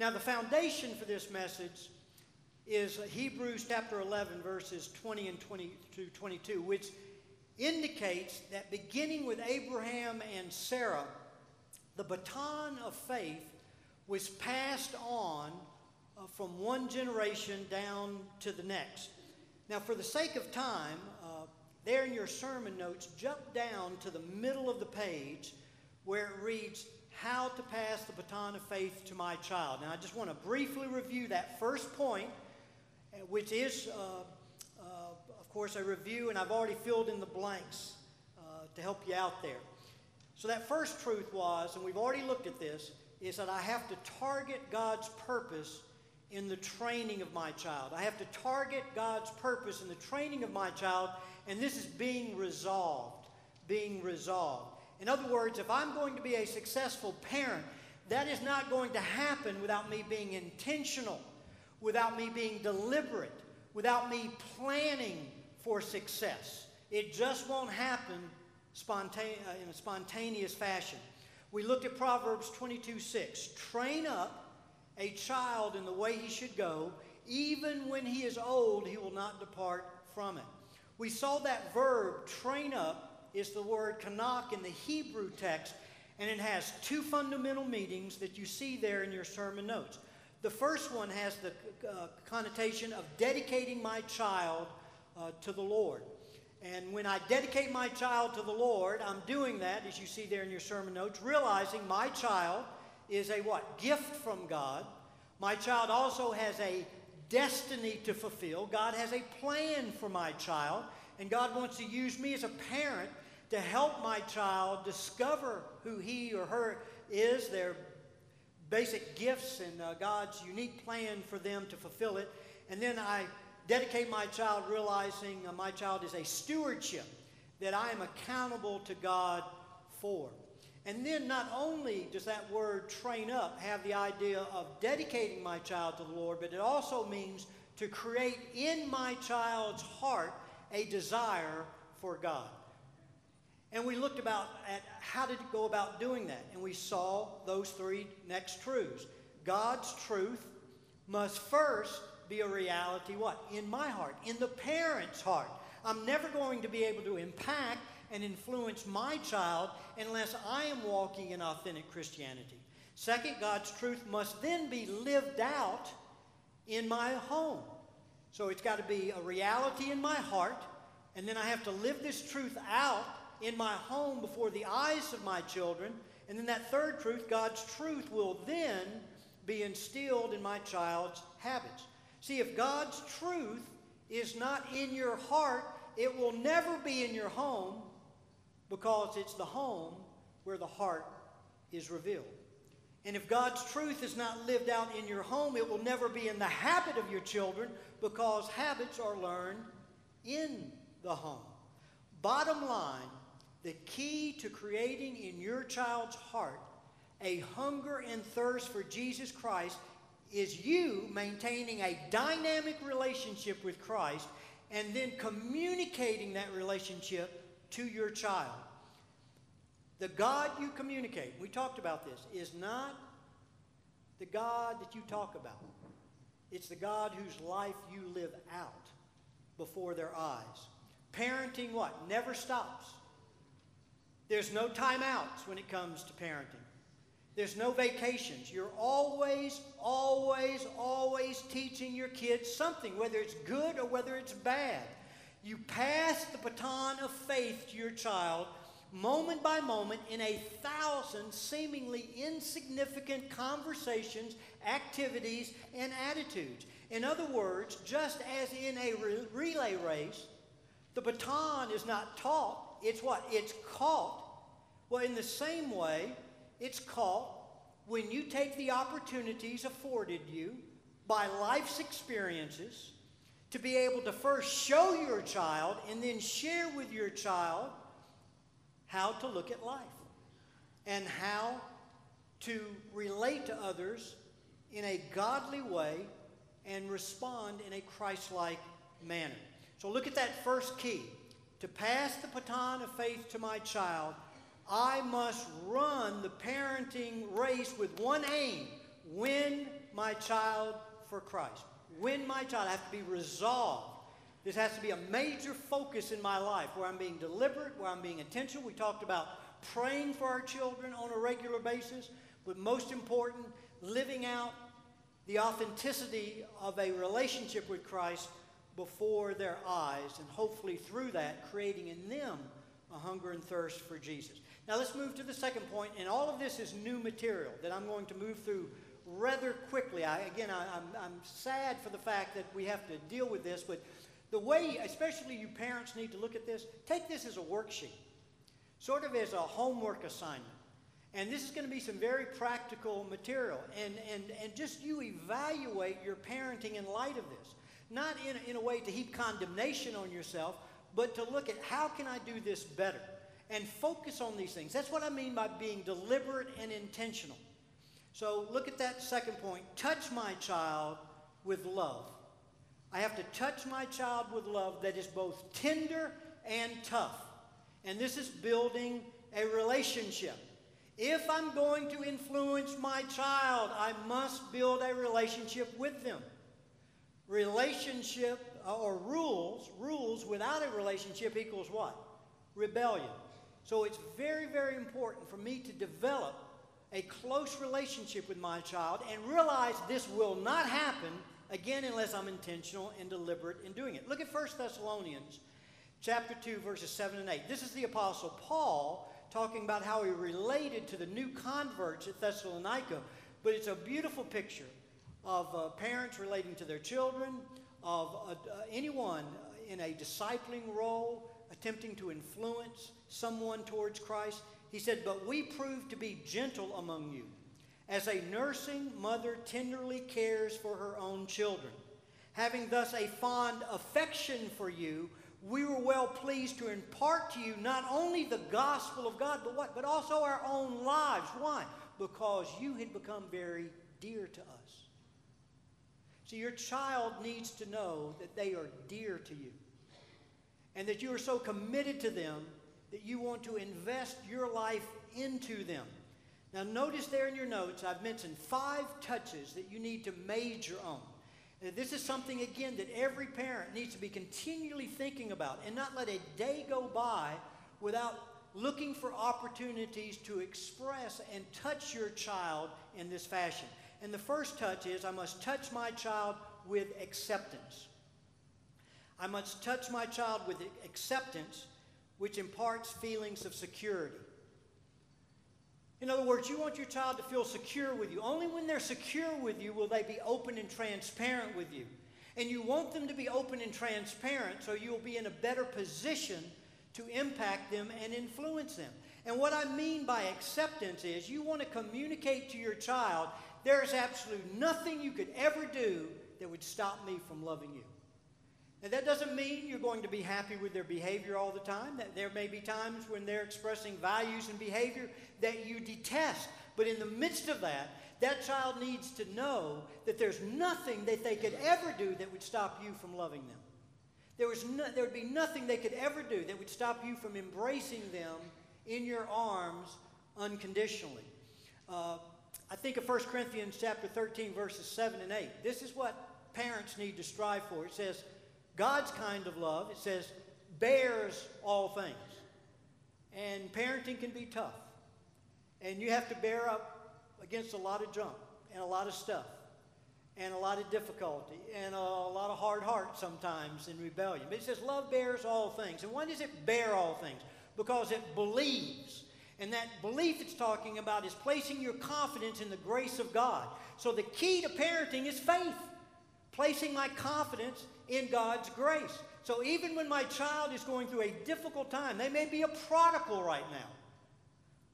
Now, the foundation for this message is Hebrews chapter 11, verses 20 and 22, 22, which indicates that beginning with Abraham and Sarah, the baton of faith was passed on uh, from one generation down to the next. Now, for the sake of time, uh, there in your sermon notes, jump down to the middle of the page where it reads, how to pass the baton of faith to my child. Now, I just want to briefly review that first point, uh, which is, uh, uh, of course, a review, and I've already filled in the blanks uh, to help you out there. So, that first truth was, and we've already looked at this, is that I have to target God's purpose in the training of my child. I have to target God's purpose in the training of my child, and this is being resolved. Being resolved. In other words, if I'm going to be a successful parent, that is not going to happen without me being intentional, without me being deliberate, without me planning for success. It just won't happen spontane- uh, in a spontaneous fashion. We looked at Proverbs 22 6. Train up a child in the way he should go, even when he is old, he will not depart from it. We saw that verb, train up, is the word chanak in the Hebrew text, and it has two fundamental meanings that you see there in your sermon notes. The first one has the uh, connotation of dedicating my child uh, to the Lord. And when I dedicate my child to the Lord, I'm doing that, as you see there in your sermon notes, realizing my child is a what? Gift from God. My child also has a destiny to fulfill. God has a plan for my child. And God wants to use me as a parent to help my child discover who he or her is, their basic gifts, and uh, God's unique plan for them to fulfill it. And then I dedicate my child realizing uh, my child is a stewardship that I am accountable to God for. And then not only does that word train up have the idea of dedicating my child to the Lord, but it also means to create in my child's heart a desire for God. And we looked about at how to go about doing that. And we saw those three next truths. God's truth must first be a reality what? In my heart, in the parent's heart. I'm never going to be able to impact and influence my child unless I am walking in authentic Christianity. Second, God's truth must then be lived out in my home. So it's got to be a reality in my heart, and then I have to live this truth out in my home before the eyes of my children. And then that third truth, God's truth, will then be instilled in my child's habits. See, if God's truth is not in your heart, it will never be in your home because it's the home where the heart is revealed. And if God's truth is not lived out in your home, it will never be in the habit of your children because habits are learned in the home. Bottom line, the key to creating in your child's heart a hunger and thirst for Jesus Christ is you maintaining a dynamic relationship with Christ and then communicating that relationship to your child. The God you communicate, we talked about this, is not the God that you talk about. It's the God whose life you live out before their eyes. Parenting what? Never stops. There's no timeouts when it comes to parenting. There's no vacations. You're always, always, always teaching your kids something, whether it's good or whether it's bad. You pass the baton of faith to your child moment by moment in a thousand seemingly insignificant conversations, activities, and attitudes. In other words, just as in a relay race, the baton is not taught, it's what? It's caught. Well, in the same way, it's caught when you take the opportunities afforded you by life's experiences to be able to first show your child and then share with your child how to look at life and how to relate to others in a godly way and respond in a Christ like manner. So look at that first key. To pass the baton of faith to my child, I must run the parenting race with one aim win my child for Christ. Win my child. I have to be resolved. This has to be a major focus in my life where I'm being deliberate, where I'm being intentional. We talked about praying for our children on a regular basis, but most important, living out the authenticity of a relationship with Christ before their eyes, and hopefully through that, creating in them a hunger and thirst for Jesus. Now let's move to the second point, and all of this is new material that I'm going to move through rather quickly. I, again, I, am I'm, I'm sad for the fact that we have to deal with this, but the way, especially you parents, need to look at this, take this as a worksheet, sort of as a homework assignment. And this is going to be some very practical material. And, and, and just you evaluate your parenting in light of this. Not in, in a way to heap condemnation on yourself, but to look at how can I do this better? And focus on these things. That's what I mean by being deliberate and intentional. So look at that second point. Touch my child with love. I have to touch my child with love that is both tender and tough. And this is building a relationship. If I'm going to influence my child, I must build a relationship with them. Relationship uh, or rules, rules without a relationship equals what? Rebellion. So it's very, very important for me to develop a close relationship with my child and realize this will not happen again unless I'm intentional and deliberate in doing it. Look at 1 Thessalonians chapter 2 verses 7 and 8. This is the apostle Paul talking about how he related to the new converts at Thessalonica. But it's a beautiful picture of uh, parents relating to their children, of uh, uh, anyone in a discipling role, attempting to influence someone towards Christ. He said, But we prove to be gentle among you, as a nursing mother tenderly cares for her own children. Having thus a fond affection for you, we were well pleased to impart to you not only the gospel of God, but what? But also our own lives. Why? Because you had become very dear to us. So your child needs to know that they are dear to you. And that you are so committed to them that you want to invest your life into them. Now, notice there in your notes, I've mentioned five touches that you need to major on. This is something, again, that every parent needs to be continually thinking about and not let a day go by without looking for opportunities to express and touch your child in this fashion. And the first touch is I must touch my child with acceptance. I must touch my child with acceptance, which imparts feelings of security. In other words, you want your child to feel secure with you. Only when they're secure with you will they be open and transparent with you. And you want them to be open and transparent so you'll be in a better position to impact them and influence them. And what I mean by acceptance is you want to communicate to your child there's absolutely nothing you could ever do that would stop me from loving you. And that doesn't mean you're going to be happy with their behavior all the time. That there may be times when they're expressing values and behavior that you detest. But in the midst of that, that child needs to know that there's nothing that they could ever do that would stop you from loving them. There, was no, there would be nothing they could ever do that would stop you from embracing them in your arms unconditionally. Uh, I think of 1 Corinthians chapter 13, verses 7 and 8. This is what parents need to strive for. It says, God's kind of love, it says, bears all things. And parenting can be tough. And you have to bear up against a lot of junk and a lot of stuff and a lot of difficulty and a lot of hard heart sometimes in rebellion. But it says love bears all things. And why does it bear all things? Because it believes. And that belief it's talking about is placing your confidence in the grace of God. So the key to parenting is faith. Placing my confidence in God's grace. So even when my child is going through a difficult time, they may be a prodigal right now.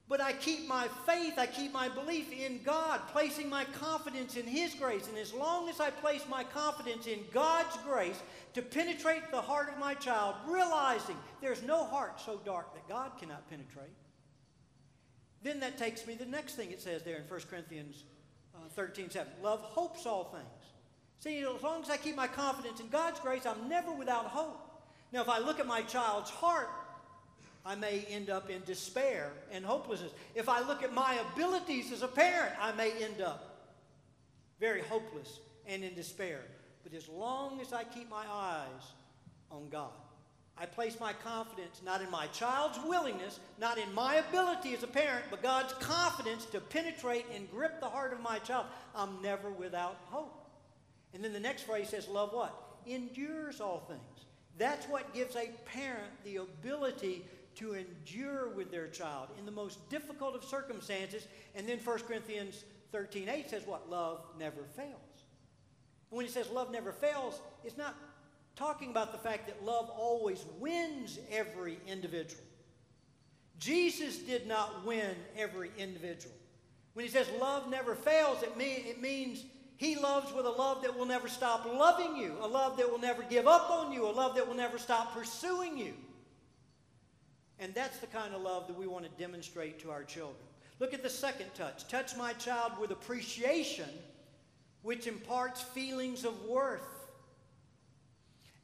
But I keep my faith, I keep my belief in God, placing my confidence in His grace. And as long as I place my confidence in God's grace to penetrate the heart of my child, realizing there's no heart so dark that God cannot penetrate, then that takes me to the next thing it says there in 1 Corinthians uh, 13 7. Love hopes all things. See, you know, as long as I keep my confidence in God's grace, I'm never without hope. Now, if I look at my child's heart, I may end up in despair and hopelessness. If I look at my abilities as a parent, I may end up very hopeless and in despair. But as long as I keep my eyes on God, I place my confidence not in my child's willingness, not in my ability as a parent, but God's confidence to penetrate and grip the heart of my child. I'm never without hope. And then the next phrase says, Love what? Endures all things. That's what gives a parent the ability to endure with their child in the most difficult of circumstances. And then 1 Corinthians 13 8 says what? Love never fails. And when he says love never fails, it's not talking about the fact that love always wins every individual. Jesus did not win every individual. When he says love never fails, it, mean, it means he loves with a love that will never stop loving you, a love that will never give up on you, a love that will never stop pursuing you. And that's the kind of love that we want to demonstrate to our children. Look at the second touch. Touch my child with appreciation, which imparts feelings of worth.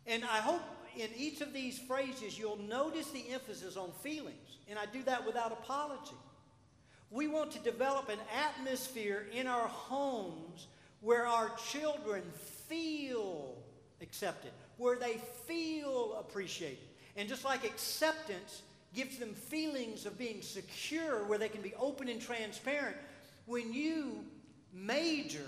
And I hope in each of these phrases you'll notice the emphasis on feelings. And I do that without apology. We want to develop an atmosphere in our homes where our children feel accepted, where they feel appreciated. And just like acceptance gives them feelings of being secure, where they can be open and transparent, when you major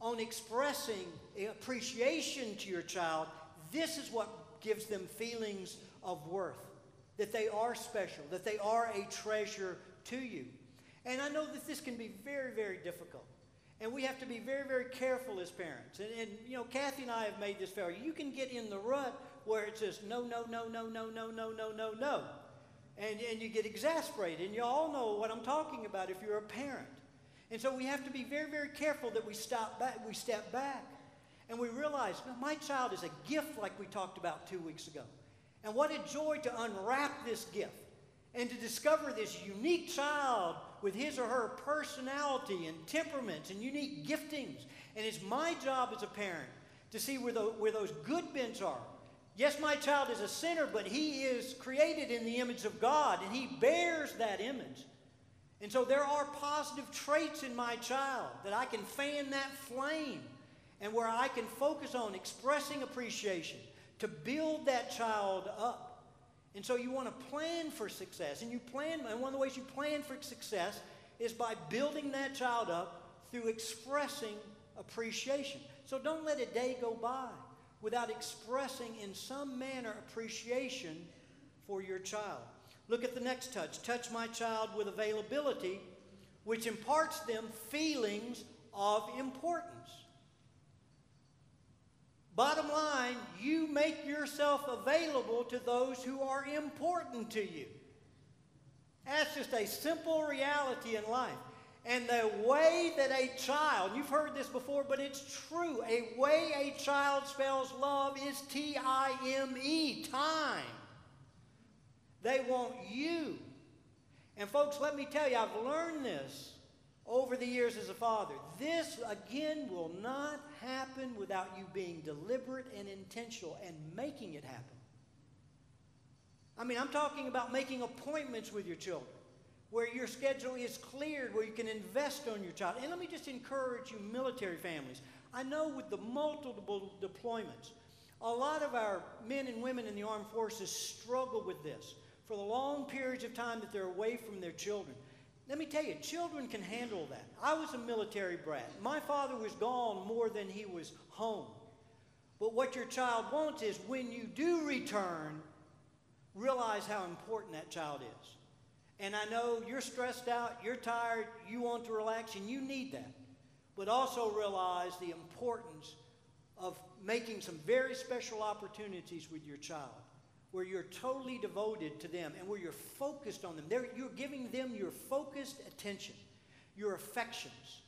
on expressing appreciation to your child, this is what gives them feelings of worth that they are special, that they are a treasure to you. And I know that this can be very, very difficult. And we have to be very, very careful as parents. And, and, you know, Kathy and I have made this failure. You can get in the rut where it says no, no, no, no, no, no, no, no, no, no. And, and you get exasperated. And you all know what I'm talking about if you're a parent. And so we have to be very, very careful that we stop back, we step back. And we realize, my child is a gift like we talked about two weeks ago. And what a joy to unwrap this gift and to discover this unique child with his or her personality and temperaments and unique giftings. And it's my job as a parent to see where, the, where those good bents are. Yes, my child is a sinner, but he is created in the image of God and he bears that image. And so there are positive traits in my child that I can fan that flame and where I can focus on expressing appreciation to build that child up. And so you want to plan for success. And you plan, and one of the ways you plan for success is by building that child up through expressing appreciation. So don't let a day go by without expressing in some manner appreciation for your child. Look at the next touch. Touch my child with availability, which imparts them feelings of importance. Bottom line, you make yourself available to those who are important to you. That's just a simple reality in life. And the way that a child, you've heard this before, but it's true. A way a child spells love is T I M E, time. They want you. And folks, let me tell you, I've learned this over the years as a father. This, again, will not happen without you being deliberate and intentional and making it happen. I mean, I'm talking about making appointments with your children where your schedule is cleared, where you can invest on your child. And let me just encourage you, military families. I know with the multiple deployments, a lot of our men and women in the armed forces struggle with this for the long periods of time that they're away from their children. Let me tell you, children can handle that. I was a military brat. My father was gone more than he was home. But what your child wants is when you do return, realize how important that child is. And I know you're stressed out, you're tired, you want to relax, and you need that. But also realize the importance of making some very special opportunities with your child where you're totally devoted to them and where you're focused on them. They're, you're giving them your focused attention, your affections,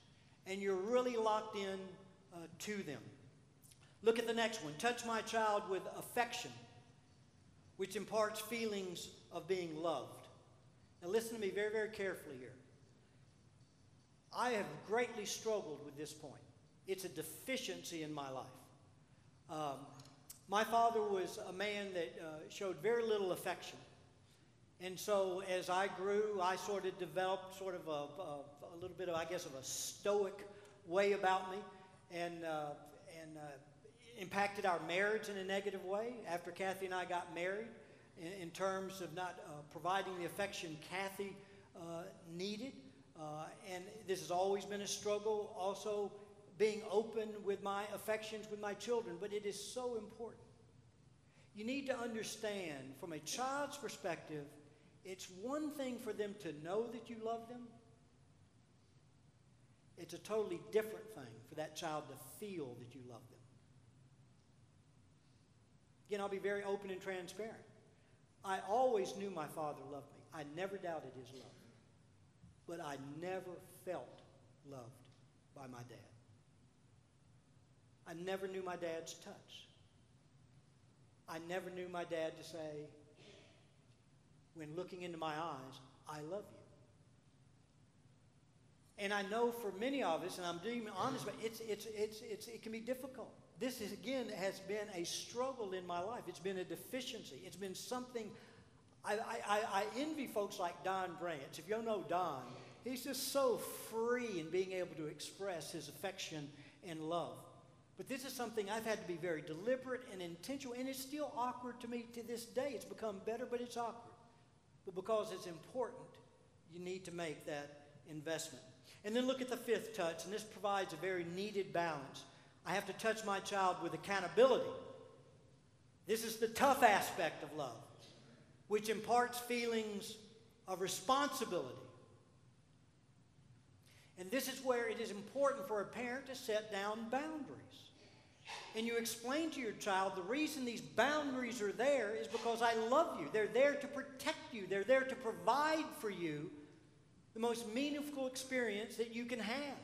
and you're really locked in uh, to them. Look at the next one. Touch my child with affection, which imparts feelings of being loved. Now, listen to me very, very carefully here. I have greatly struggled with this point. It's a deficiency in my life. Um, my father was a man that uh, showed very little affection. And so as I grew, I sort of developed sort of a, a, a, little bit of, I guess, of a stoic way about me. and, uh, and uh, impacted our marriage in a negative way after Kathy and I got married in, in terms of not uh, providing the affection Kathy uh, needed. Uh, and this has always been a struggle, also being open with my affections with my children, but it is so important. You need to understand from a child's perspective, it's one thing for them to know that you love them. It's a totally different thing for that child to feel that you love them. Again, I'll be very open and transparent. I always knew my father loved me. I never doubted his love. But I never felt loved by my dad. I never knew my dad's touch. I never knew my dad to say, when looking into my eyes, I love you. And I know for many of us, and I'm being honest, but it's, it's, it's, it's, it can be difficult. This is, again, has been a struggle in my life. It's been a deficiency. It's been something. I, I, I envy folks like Don Branch. If you know Don, he's just so free in being able to express his affection and love. But this is something I've had to be very deliberate and intentional, and it's still awkward to me to this day. It's become better, but it's awkward. But because it's important, you need to make that investment. And then look at the fifth touch, and this provides a very needed balance. I have to touch my child with accountability. This is the tough aspect of love, which imparts feelings of responsibility. And this is where it is important for a parent to set down boundaries. And you explain to your child the reason these boundaries are there is because I love you. They're there to protect you, they're there to provide for you the most meaningful experience that you can have.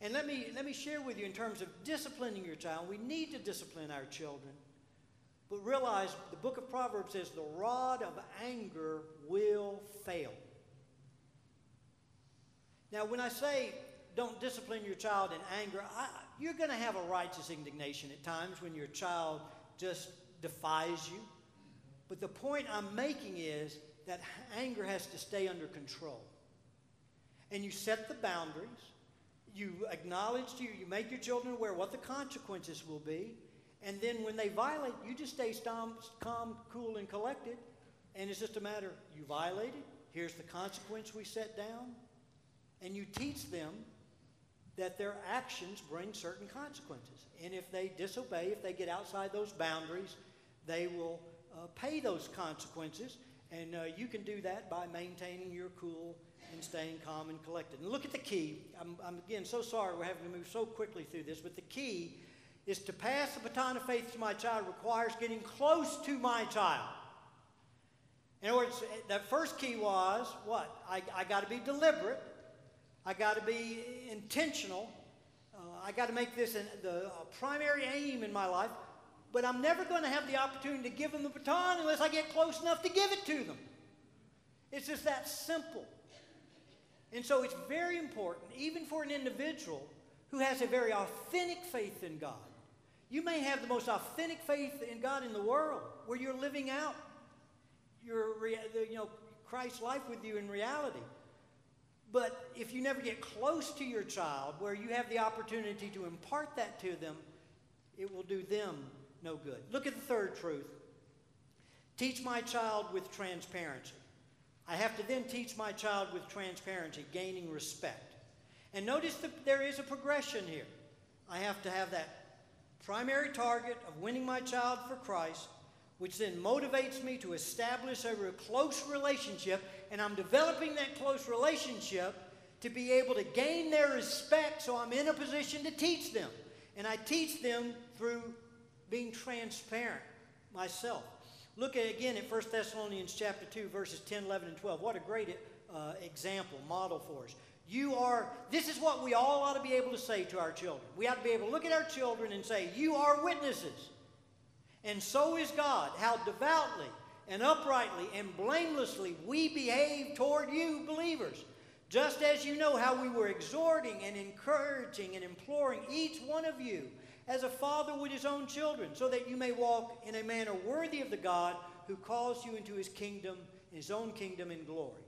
And let me, let me share with you in terms of disciplining your child. We need to discipline our children. But realize the book of Proverbs says the rod of anger will fail. Now, when I say don't discipline your child in anger, I, you're going to have a righteous indignation at times when your child just defies you. But the point I'm making is that anger has to stay under control. And you set the boundaries. You acknowledge to you, you make your children aware what the consequences will be. And then when they violate, you just stay calm, calm, cool, and collected. And it's just a matter, you violated, here's the consequence we set down. And you teach them that their actions bring certain consequences. And if they disobey, if they get outside those boundaries, they will uh, pay those consequences. And uh, you can do that by maintaining your cool and staying calm and collected. And look at the key. I'm, I'm, again so sorry we're having to move so quickly through this, but the key is to pass the baton of faith to my child requires getting close to my child. In other words, that first key was what? I, I got to be deliberate. I got to be intentional. Uh, I got to make this an, the primary aim in my life. But I'm never going to have the opportunity to give them the baton unless I get close enough to give it to them. It's just that simple. And so it's very important, even for an individual who has a very authentic faith in God. You may have the most authentic faith in God in the world, where you're living out your, you know, Christ's life with you in reality. But if you never get close to your child, where you have the opportunity to impart that to them, it will do them no good. Look at the third truth. Teach my child with transparency. I have to then teach my child with transparency, gaining respect. And notice that there is a progression here. I have to have that primary target of winning my child for Christ, which then motivates me to establish a close relationship, and I'm developing that close relationship to be able to gain their respect so I'm in a position to teach them. And I teach them through being transparent myself. Look at again at 1 Thessalonians chapter 2, verses 10, 11, and 12. What a great uh, example, model for us. You are, this is what we all ought to be able to say to our children. We ought to be able to look at our children and say, You are witnesses. And so is God, how devoutly and uprightly and blamelessly we behave toward you, believers. Just as you know how we were exhorting and encouraging and imploring each one of you as a father with his own children, so that you may walk in a manner worthy of the God who calls you into his kingdom, his own kingdom in glory.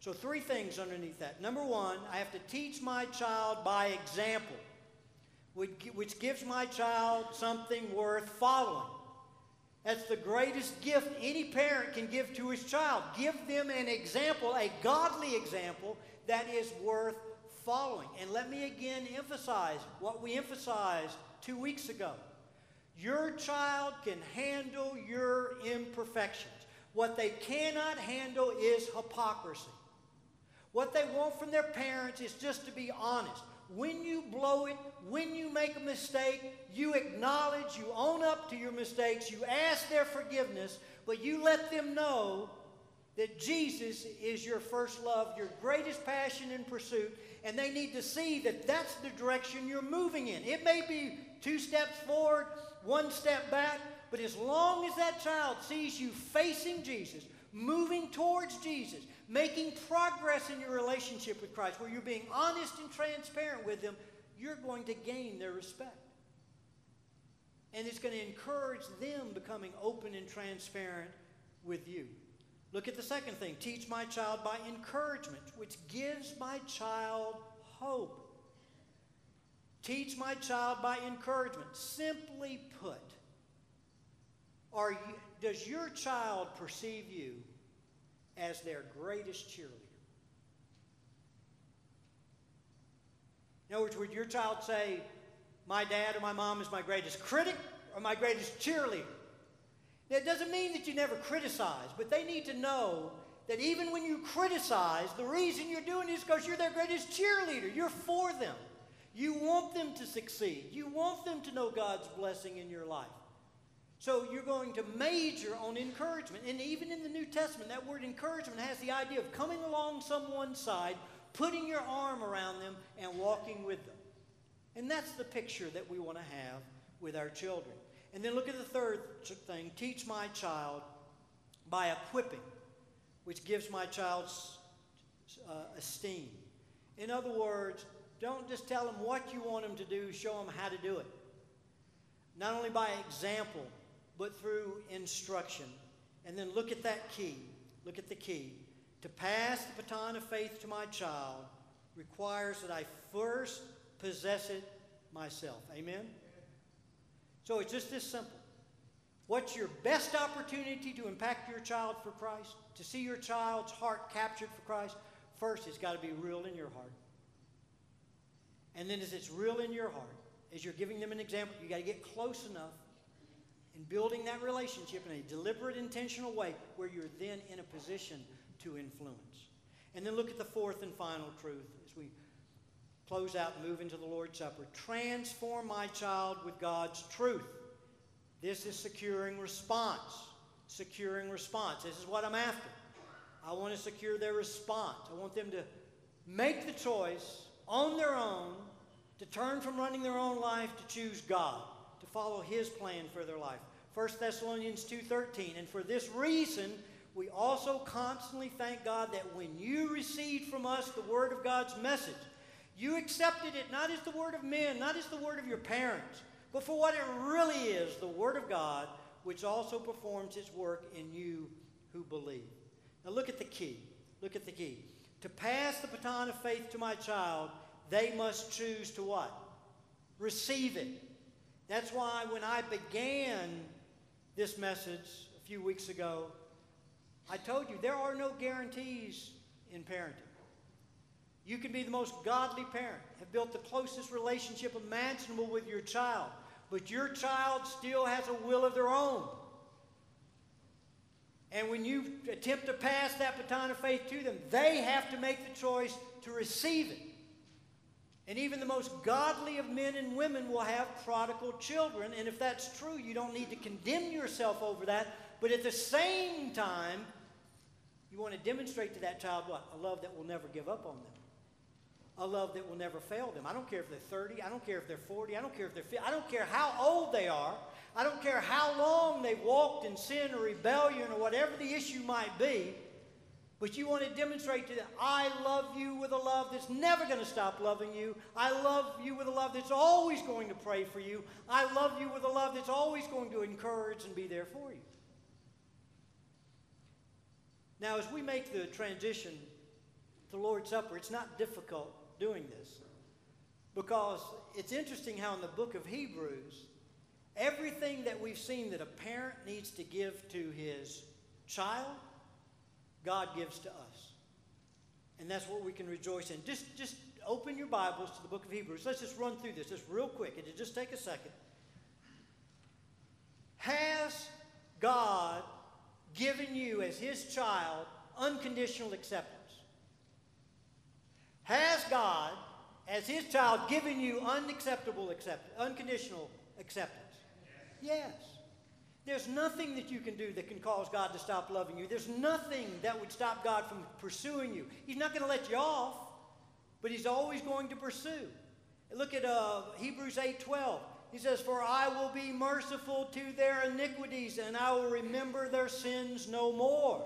So, three things underneath that. Number one, I have to teach my child by example. which gives my child something worth following. That's the greatest gift any parent can give to his child. Give them an example, a godly example, that is worth following. And let me again emphasize what we emphasized two weeks ago. Your child can handle your imperfections. What they cannot handle is hypocrisy. What they want from their parents is just to be honest. When you blow it, when you make a mistake, you acknowledge, you own up to your mistakes, you ask their forgiveness, but you let them know that Jesus is your first love, your greatest passion and pursuit, and they need to see that that's the direction you're moving in. It may be two steps forward, one step back, but as long as that child sees you facing Jesus, moving towards Jesus, making progress in your relationship with Christ, where you're being honest and transparent with them, you're going to gain their respect. And it's going to encourage them becoming open and transparent with you. Look at the second thing teach my child by encouragement, which gives my child hope. Teach my child by encouragement. Simply put, are you, does your child perceive you as their greatest cheerleader? In other words, would your child say, My dad or my mom is my greatest critic or my greatest cheerleader? That doesn't mean that you never criticize, but they need to know that even when you criticize, the reason you're doing it is because you're their greatest cheerleader. You're for them. You want them to succeed. You want them to know God's blessing in your life. So you're going to major on encouragement. And even in the New Testament, that word encouragement has the idea of coming along someone's side, putting your arm around them, and walking with them. And that's the picture that we want to have with our children. And then look at the third thing teach my child by equipping, which gives my child uh, esteem. In other words, don't just tell them what you want them to do, show them how to do it. Not only by example, but through instruction. And then look at that key. Look at the key. To pass the baton of faith to my child requires that I first possess it myself. Amen? So it's just this simple. What's your best opportunity to impact your child for Christ? To see your child's heart captured for Christ? First, it's got to be real in your heart. And then, as it's real in your heart, as you're giving them an example, you got to get close enough in building that relationship in a deliberate, intentional way where you're then in a position to influence. And then look at the fourth and final truth as we close out and move into the Lord's Supper. Transform my child with God's truth. This is securing response. Securing response. This is what I'm after. I want to secure their response. I want them to make the choice on their own to turn from running their own life to choose God, to follow his plan for their life. 1 Thessalonians 2:13 and for this reason we also constantly thank God that when you received from us the word of God's message you accepted it not as the word of men not as the word of your parents but for what it really is the word of God which also performs its work in you who believe. Now look at the key. Look at the key. To pass the baton of faith to my child, they must choose to what? Receive it. That's why when I began this message a few weeks ago, I told you there are no guarantees in parenting. You can be the most godly parent, have built the closest relationship imaginable with your child, but your child still has a will of their own. And when you attempt to pass that baton of faith to them, they have to make the choice to receive it. And even the most godly of men and women will have prodigal children. And if that's true, you don't need to condemn yourself over that. But at the same time, you want to demonstrate to that child what? A love that will never give up on them. A love that will never fail them. I don't care if they're 30. I don't care if they're 40. I don't care if they're 50. I don't care how old they are. I don't care how long they've walked in sin or rebellion or whatever the issue might be, but you want to demonstrate to them, I love you with a love that's never going to stop loving you. I love you with a love that's always going to pray for you. I love you with a love that's always going to encourage and be there for you. Now, as we make the transition to Lord's Supper, it's not difficult doing this. Because it's interesting how in the book of Hebrews, everything that we've seen that a parent needs to give to his child, God gives to us. And that's what we can rejoice in. Just, just open your Bibles to the book of Hebrews. Let's just run through this just real quick. It'll just take a second. Has God given you, as his child, unconditional acceptance? Has God, as his child, given you unacceptable accept- unconditional acceptance? Yes. There's nothing that you can do that can cause God to stop loving you. There's nothing that would stop God from pursuing you. He's not going to let you off, but He's always going to pursue. Look at uh, Hebrews 8:12. He says, "For I will be merciful to their iniquities, and I will remember their sins no more."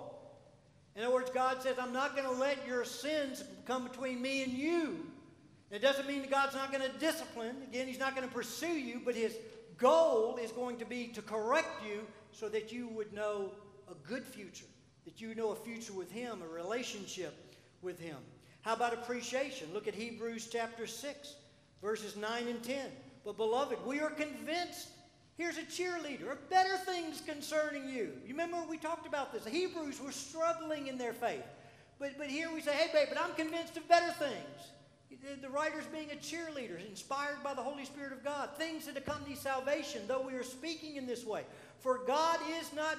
In other words, God says, "I'm not going to let your sins come between me and you." It doesn't mean that God's not going to discipline. Again, He's not going to pursue you, but His goal is going to be to correct you so that you would know a good future, that you know a future with Him, a relationship with Him. How about appreciation? Look at Hebrews chapter 6, verses 9 and 10. But, beloved, we are convinced. Here's a cheerleader of better things concerning you. You remember we talked about this. The Hebrews were struggling in their faith. But, but here we say, hey, babe, but I'm convinced of better things. The writer's being a cheerleader, inspired by the Holy Spirit of God. Things that accompany salvation, though we are speaking in this way. For God is not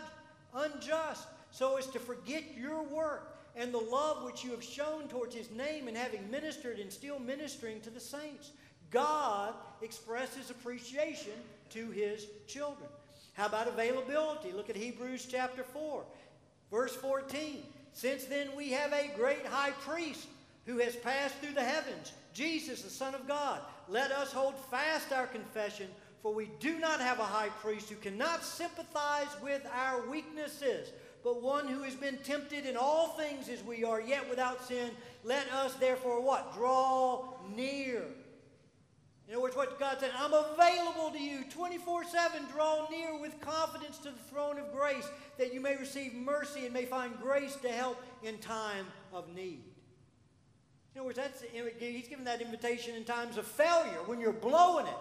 unjust so as to forget your work and the love which you have shown towards his name and having ministered and still ministering to the saints. God expresses appreciation to his children. How about availability? Look at Hebrews chapter 4, verse 14. Since then we have a great high priest who has passed through the heavens, Jesus, the Son of God. Let us hold fast our confession, for we do not have a high priest who cannot sympathize with our weaknesses, but one who has been tempted in all things as we are, yet without sin. Let us therefore what? Draw near. In other words, what God said, I'm available to you 24 7. Draw near with confidence to the throne of grace that you may receive mercy and may find grace to help in time of need. In other words, that's, he's given that invitation in times of failure when you're blowing it.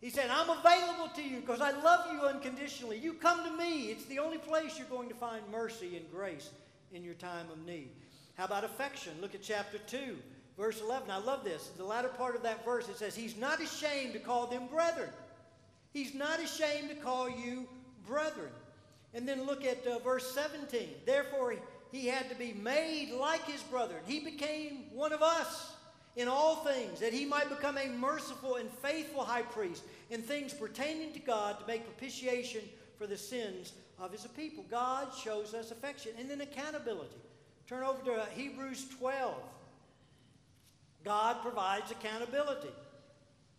He said, I'm available to you because I love you unconditionally. You come to me. It's the only place you're going to find mercy and grace in your time of need. How about affection? Look at chapter 2, verse 11. I love this. The latter part of that verse, it says, He's not ashamed to call them brethren. He's not ashamed to call you brethren. And then look at uh, verse 17. Therefore, he had to be made like his brethren. He became one of us in all things, that he might become a merciful and faithful high priest in things pertaining to God to make propitiation for the sins of his people. God shows us affection. And then accountability. Turn over to Hebrews 12. God provides accountability.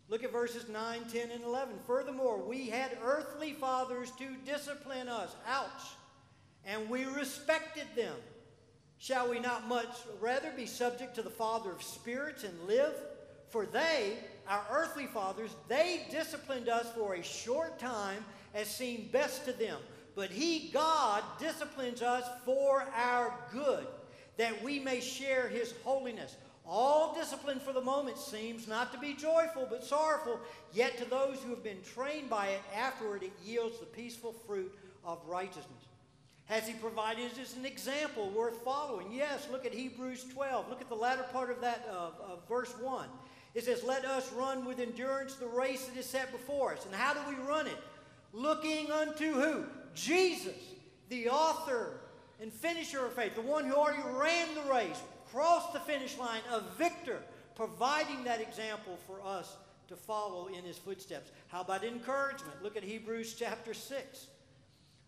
Look at verses 9, 10, and 11. Furthermore, we had earthly fathers to discipline us. Ouch and we respected them. Shall we not much rather be subject to the Father of spirits and live? For they, our earthly fathers, they disciplined us for a short time as seemed best to them. But He, God, disciplines us for our good, that we may share His holiness. All discipline for the moment seems not to be joyful but sorrowful, yet to those who have been trained by it, afterward it yields the peaceful fruit of righteousness. Has he provided us an example worth following? Yes, look at Hebrews 12. Look at the latter part of that uh, of verse 1. It says, Let us run with endurance the race that is set before us. And how do we run it? Looking unto who? Jesus, the author and finisher of faith, the one who already ran the race, crossed the finish line, a victor, providing that example for us to follow in his footsteps. How about encouragement? Look at Hebrews chapter 6.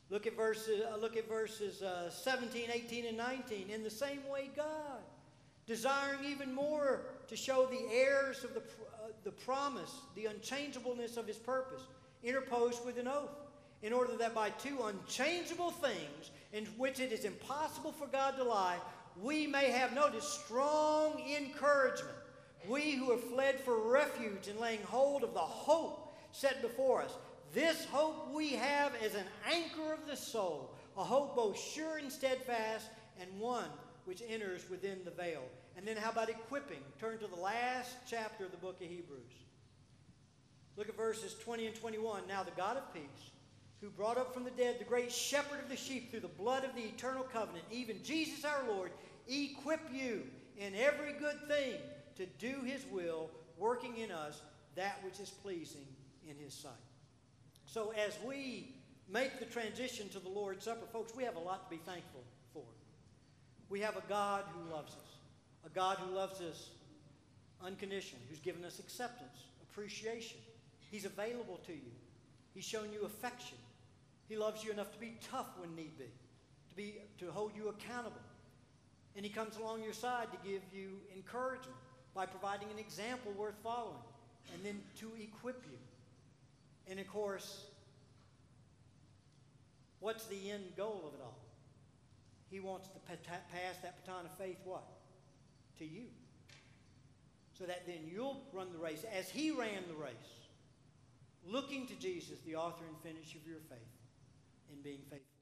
Look at verses, uh, look at verses uh, 17, 18, and 19. In the same way, God, desiring even more to show the heirs of the, uh, the promise, the unchangeableness of his purpose, interposed with an oath, in order that by two unchangeable things, in which it is impossible for God to lie, we may have, notice, strong encouragement. We who have fled for refuge and laying hold of the hope set before us. This hope we have is an anchor of the soul, a hope both sure and steadfast, and one which enters within the veil. And then how about equipping? Turn to the last chapter of the book of Hebrews. Look at verses 20 and 21. Now the God of peace, who brought up from the dead the great shepherd of the sheep through the blood of the eternal covenant, even Jesus our Lord, equip you in every good thing to do his will, working in us that which is pleasing in his sight. So as we make the transition to the Lord's Supper, folks, we have a lot to be thankful for. We have a God who loves us, a God who loves us unconditionally, who's given us acceptance, appreciation. He's available to you. He's shown you affection. He loves you enough to be tough when need be, to be to hold you accountable. And he comes along your side to give you encouragement by providing an example worth following and then to equip you. And of course, what's the end goal of it all? He wants to pass that baton of faith what? To you. So that then you'll run the race as he ran the race, looking to Jesus, the author and finisher of your faith, in being faithful.